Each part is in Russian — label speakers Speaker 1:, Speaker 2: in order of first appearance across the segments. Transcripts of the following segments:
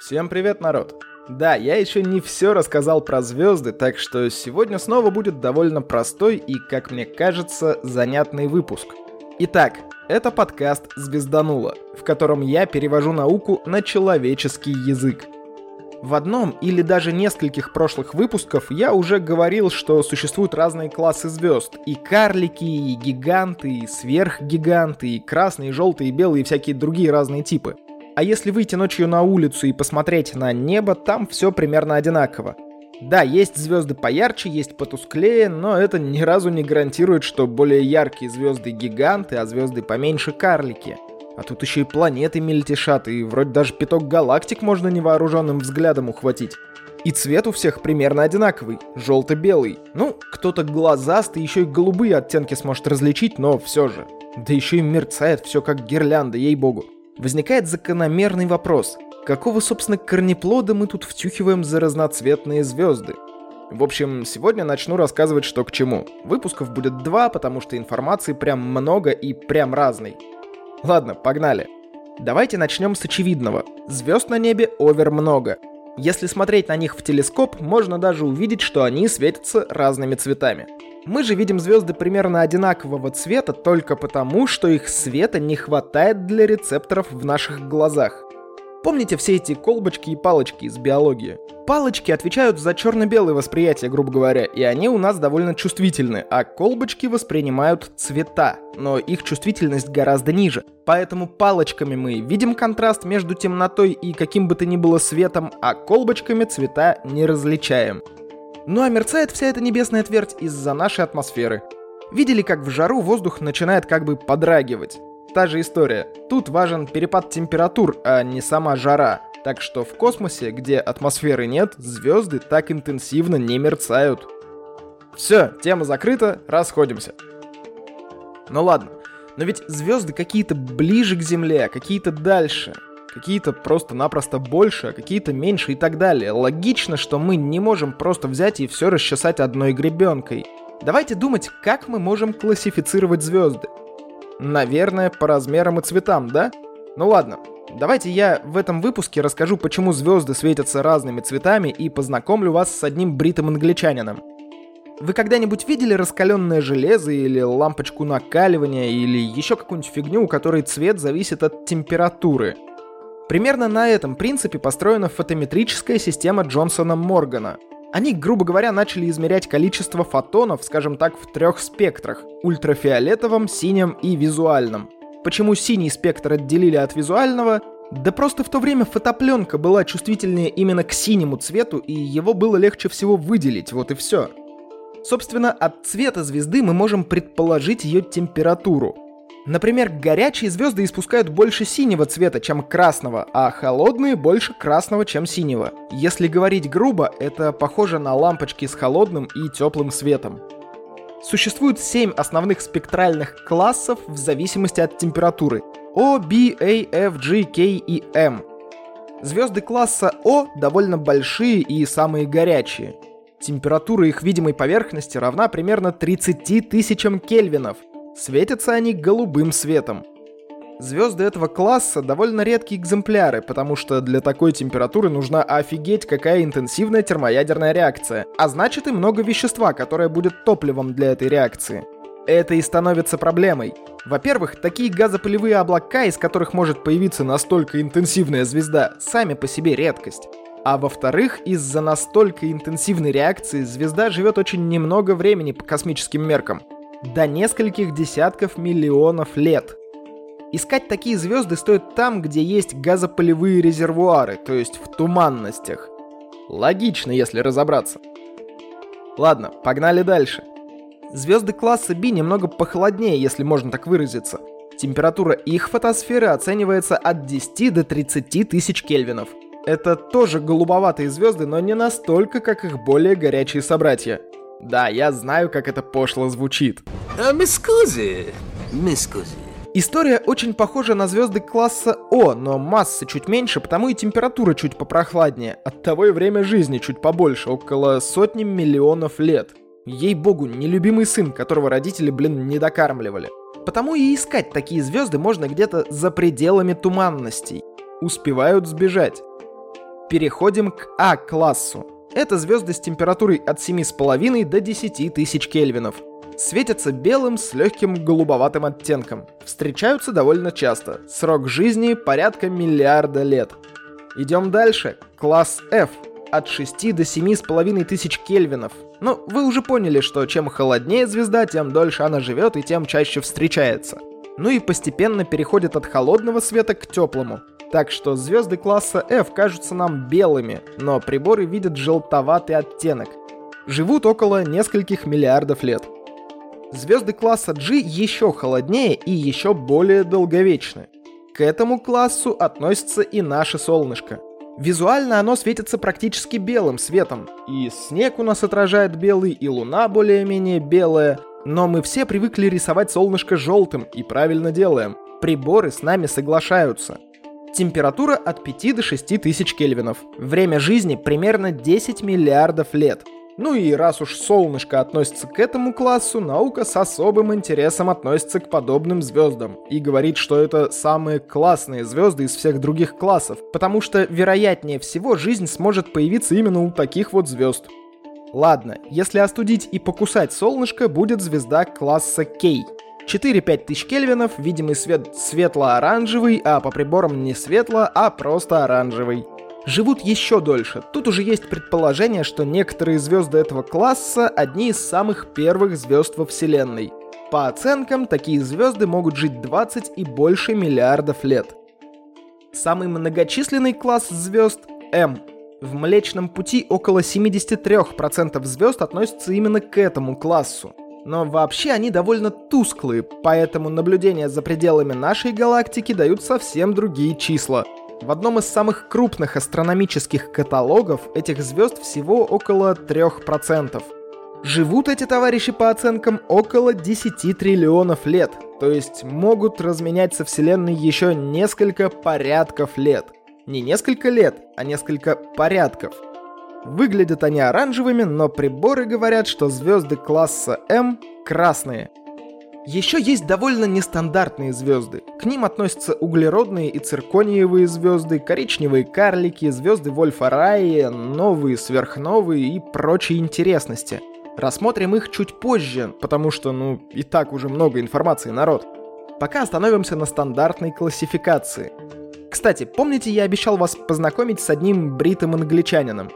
Speaker 1: Всем привет, народ! Да, я еще не все рассказал про звезды, так что сегодня снова будет довольно простой и, как мне кажется, занятный выпуск. Итак, это подкаст «Звездануло», в котором я перевожу науку на человеческий язык. В одном или даже нескольких прошлых выпусков я уже говорил, что существуют разные классы звезд. И карлики, и гиганты, и сверхгиганты, и красные, желтые, белые, и всякие другие разные типы. А если выйти ночью на улицу и посмотреть на небо, там все примерно одинаково. Да, есть звезды поярче, есть потусклее, но это ни разу не гарантирует, что более яркие звезды гиганты, а звезды поменьше карлики. А тут еще и планеты мельтешат, и вроде даже пяток галактик можно невооруженным взглядом ухватить. И цвет у всех примерно одинаковый, желто-белый. Ну, кто-то глазастый, еще и голубые оттенки сможет различить, но все же. Да еще и мерцает все как гирлянда, ей-богу. Возникает закономерный вопрос. Какого, собственно, корнеплода мы тут втюхиваем за разноцветные звезды? В общем, сегодня начну рассказывать, что к чему. Выпусков будет два, потому что информации прям много и прям разной. Ладно, погнали. Давайте начнем с очевидного. Звезд на небе овер много. Если смотреть на них в телескоп, можно даже увидеть, что они светятся разными цветами. Мы же видим звезды примерно одинакового цвета только потому, что их света не хватает для рецепторов в наших глазах. Помните все эти колбочки и палочки из биологии? Палочки отвечают за черно-белое восприятие, грубо говоря, и они у нас довольно чувствительны, а колбочки воспринимают цвета, но их чувствительность гораздо ниже. Поэтому палочками мы видим контраст между темнотой и каким бы то ни было светом, а колбочками цвета не различаем. Ну а мерцает вся эта небесная твердь из-за нашей атмосферы. Видели, как в жару воздух начинает как бы подрагивать? Та же история. Тут важен перепад температур, а не сама жара. Так что в космосе, где атмосферы нет, звезды так интенсивно не мерцают. Все, тема закрыта, расходимся. Ну ладно, но ведь звезды какие-то ближе к Земле, а какие-то дальше. Какие-то просто-напросто больше, а какие-то меньше и так далее. Логично, что мы не можем просто взять и все расчесать одной гребенкой. Давайте думать, как мы можем классифицировать звезды. Наверное, по размерам и цветам, да? Ну ладно, давайте я в этом выпуске расскажу, почему звезды светятся разными цветами и познакомлю вас с одним бритым англичанином. Вы когда-нибудь видели раскаленное железо или лампочку накаливания или еще какую-нибудь фигню, у которой цвет зависит от температуры? Примерно на этом принципе построена фотометрическая система Джонсона Моргана – они, грубо говоря, начали измерять количество фотонов, скажем так, в трех спектрах – ультрафиолетовом, синем и визуальном. Почему синий спектр отделили от визуального? Да просто в то время фотопленка была чувствительнее именно к синему цвету, и его было легче всего выделить, вот и все. Собственно, от цвета звезды мы можем предположить ее температуру. Например, горячие звезды испускают больше синего цвета, чем красного, а холодные больше красного, чем синего. Если говорить грубо, это похоже на лампочки с холодным и теплым светом. Существует 7 основных спектральных классов в зависимости от температуры. O, B, A, F, G, K и M. Звезды класса О довольно большие и самые горячие. Температура их видимой поверхности равна примерно 30 тысячам кельвинов – Светятся они голубым светом. Звезды этого класса довольно редкие экземпляры, потому что для такой температуры нужна офигеть какая интенсивная термоядерная реакция, а значит и много вещества, которое будет топливом для этой реакции. Это и становится проблемой. Во-первых, такие газопылевые облака, из которых может появиться настолько интенсивная звезда, сами по себе редкость. А во-вторых, из-за настолько интенсивной реакции звезда живет очень немного времени по космическим меркам до нескольких десятков миллионов лет. Искать такие звезды стоит там, где есть газопылевые резервуары, то есть в туманностях. Логично, если разобраться. Ладно, погнали дальше. Звезды класса B немного похолоднее, если можно так выразиться. Температура их фотосферы оценивается от 10 до 30 тысяч кельвинов. Это тоже голубоватые звезды, но не настолько, как их более горячие собратья. Да, я знаю, как это пошло звучит.
Speaker 2: А, мискузи, мискузи.
Speaker 1: История очень похожа на звезды класса О, но масса чуть меньше, потому и температура чуть попрохладнее. Оттого и время жизни чуть побольше, около сотни миллионов лет. Ей-богу, нелюбимый сын, которого родители, блин, не докармливали. Потому и искать такие звезды можно где-то за пределами туманностей. Успевают сбежать. Переходим к А-классу. Это звезды с температурой от 7,5 до 10 тысяч кельвинов. Светятся белым с легким голубоватым оттенком. Встречаются довольно часто. Срок жизни порядка миллиарда лет. Идем дальше. Класс F. От 6 до 7,5 тысяч кельвинов. Ну, вы уже поняли, что чем холоднее звезда, тем дольше она живет и тем чаще встречается. Ну и постепенно переходит от холодного света к теплому. Так что звезды класса F кажутся нам белыми, но приборы видят желтоватый оттенок. Живут около нескольких миллиардов лет. Звезды класса G еще холоднее и еще более долговечны. К этому классу относится и наше солнышко. Визуально оно светится практически белым светом. И снег у нас отражает белый, и луна более-менее белая. Но мы все привыкли рисовать солнышко желтым и правильно делаем. Приборы с нами соглашаются. Температура от 5 до 6 тысяч кельвинов. Время жизни примерно 10 миллиардов лет. Ну и раз уж солнышко относится к этому классу, наука с особым интересом относится к подобным звездам и говорит, что это самые классные звезды из всех других классов, потому что вероятнее всего жизнь сможет появиться именно у таких вот звезд. Ладно, если остудить и покусать солнышко, будет звезда класса K. 4-5 тысяч кельвинов, видимый свет светло-оранжевый, а по приборам не светло, а просто оранжевый. Живут еще дольше. Тут уже есть предположение, что некоторые звезды этого класса одни из самых первых звезд во Вселенной. По оценкам, такие звезды могут жить 20 и больше миллиардов лет. Самый многочисленный класс звезд — М. В Млечном Пути около 73% звезд относятся именно к этому классу. Но вообще они довольно тусклые, поэтому наблюдения за пределами нашей галактики дают совсем другие числа. В одном из самых крупных астрономических каталогов этих звезд всего около 3%. Живут эти товарищи по оценкам около 10 триллионов лет, то есть могут разменять со Вселенной еще несколько порядков лет. Не несколько лет, а несколько порядков – Выглядят они оранжевыми, но приборы говорят, что звезды класса М красные. Еще есть довольно нестандартные звезды. К ним относятся углеродные и циркониевые звезды, коричневые карлики, звезды Вольфа Райи, новые сверхновые и прочие интересности. Рассмотрим их чуть позже, потому что, ну, и так уже много информации, народ. Пока остановимся на стандартной классификации. Кстати, помните, я обещал вас познакомить с одним бритым англичанином?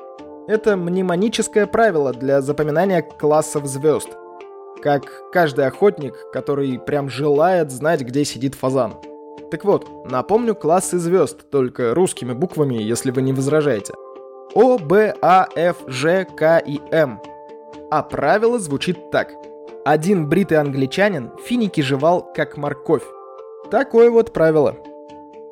Speaker 1: Это мнемоническое правило для запоминания классов звезд. Как каждый охотник, который прям желает знать, где сидит фазан. Так вот, напомню классы звезд, только русскими буквами, если вы не возражаете. О, Б, А, Ф, Ж, К и М. А правило звучит так. Один бритый англичанин финики жевал как морковь. Такое вот правило.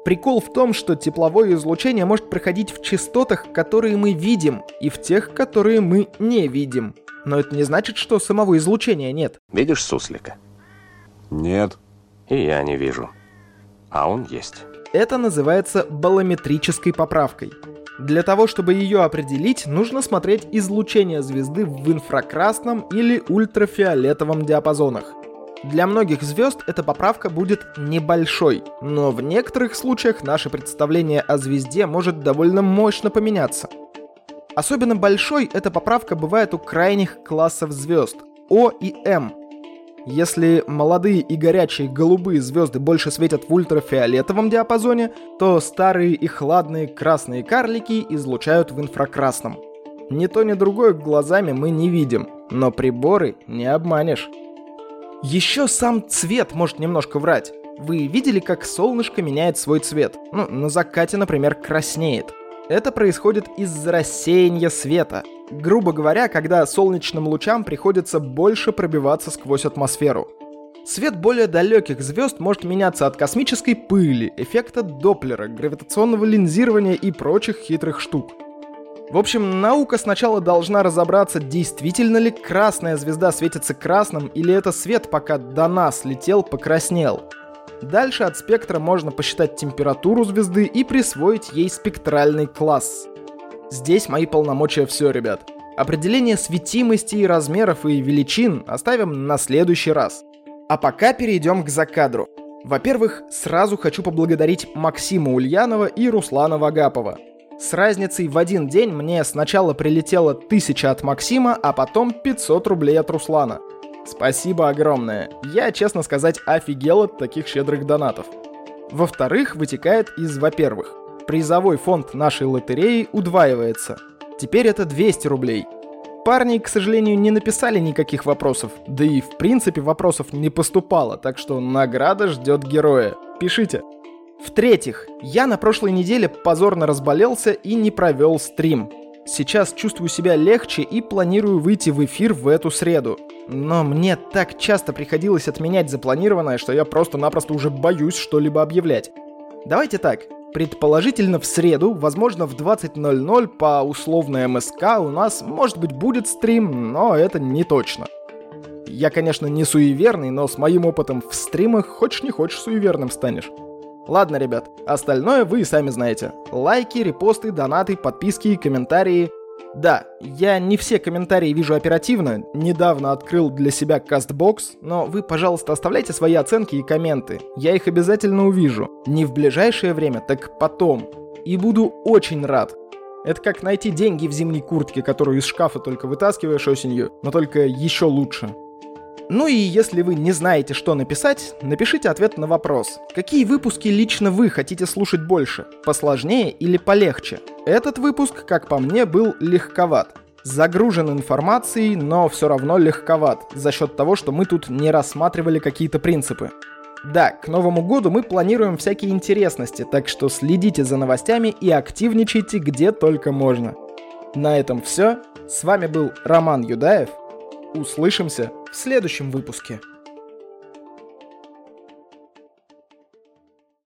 Speaker 1: Прикол в том, что тепловое излучение может проходить в частотах, которые мы видим, и в тех, которые мы не видим. Но это не значит, что самого излучения нет.
Speaker 2: Видишь суслика?
Speaker 3: Нет.
Speaker 2: И я не вижу. А он есть.
Speaker 1: Это называется балометрической поправкой. Для того, чтобы ее определить, нужно смотреть излучение звезды в инфракрасном или ультрафиолетовом диапазонах. Для многих звезд эта поправка будет небольшой, но в некоторых случаях наше представление о звезде может довольно мощно поменяться. Особенно большой эта поправка бывает у крайних классов звезд О и М. Если молодые и горячие голубые звезды больше светят в ультрафиолетовом диапазоне, то старые и хладные красные карлики излучают в инфракрасном. Ни то, ни другое глазами мы не видим, но приборы не обманешь. Еще сам цвет может немножко врать. Вы видели, как солнышко меняет свой цвет? Ну, на закате, например, краснеет. Это происходит из-за рассеяния света. Грубо говоря, когда солнечным лучам приходится больше пробиваться сквозь атмосферу. Свет более далеких звезд может меняться от космической пыли, эффекта Доплера, гравитационного линзирования и прочих хитрых штук. В общем, наука сначала должна разобраться, действительно ли красная звезда светится красным, или это свет, пока до нас летел, покраснел. Дальше от спектра можно посчитать температуру звезды и присвоить ей спектральный класс. Здесь мои полномочия все, ребят. Определение светимости и размеров и величин оставим на следующий раз. А пока перейдем к закадру. Во-первых, сразу хочу поблагодарить Максима Ульянова и Руслана Вагапова – С разницей в один день мне сначала прилетело 1000 от Максима, а потом 500 рублей от Руслана. Спасибо огромное. Я, честно сказать, офигел от таких щедрых донатов. Во-вторых, вытекает из, во-первых, призовой фонд нашей лотереи удваивается. Теперь это 200 рублей. Парни, к сожалению, не написали никаких вопросов, да и в принципе вопросов не поступало, так что награда ждет героя. Пишите. В-третьих, я на прошлой неделе позорно разболелся и не провел стрим. Сейчас чувствую себя легче и планирую выйти в эфир в эту среду. Но мне так часто приходилось отменять запланированное, что я просто-напросто уже боюсь что-либо объявлять. Давайте так, предположительно в среду, возможно в 20.00 по условной МСК у нас, может быть, будет стрим, но это не точно. Я, конечно, не суеверный, но с моим опытом в стримах хочешь не хочешь суеверным станешь. Ладно, ребят, остальное вы и сами знаете. Лайки, репосты, донаты, подписки, комментарии. Да, я не все комментарии вижу оперативно, недавно открыл для себя CastBox, но вы, пожалуйста, оставляйте свои оценки и комменты. Я их обязательно увижу. Не в ближайшее время, так потом. И буду очень рад. Это как найти деньги в зимней куртке, которую из шкафа только вытаскиваешь осенью, но только еще лучше. Ну и если вы не знаете, что написать, напишите ответ на вопрос. Какие выпуски лично вы хотите слушать больше? Посложнее или полегче? Этот выпуск, как по мне, был легковат. Загружен информацией, но все равно легковат, за счет того, что мы тут не рассматривали какие-то принципы. Да, к Новому году мы планируем всякие интересности, так что следите за новостями и активничайте где только можно. На этом все. С вами был Роман Юдаев. Услышимся в следующем выпуске.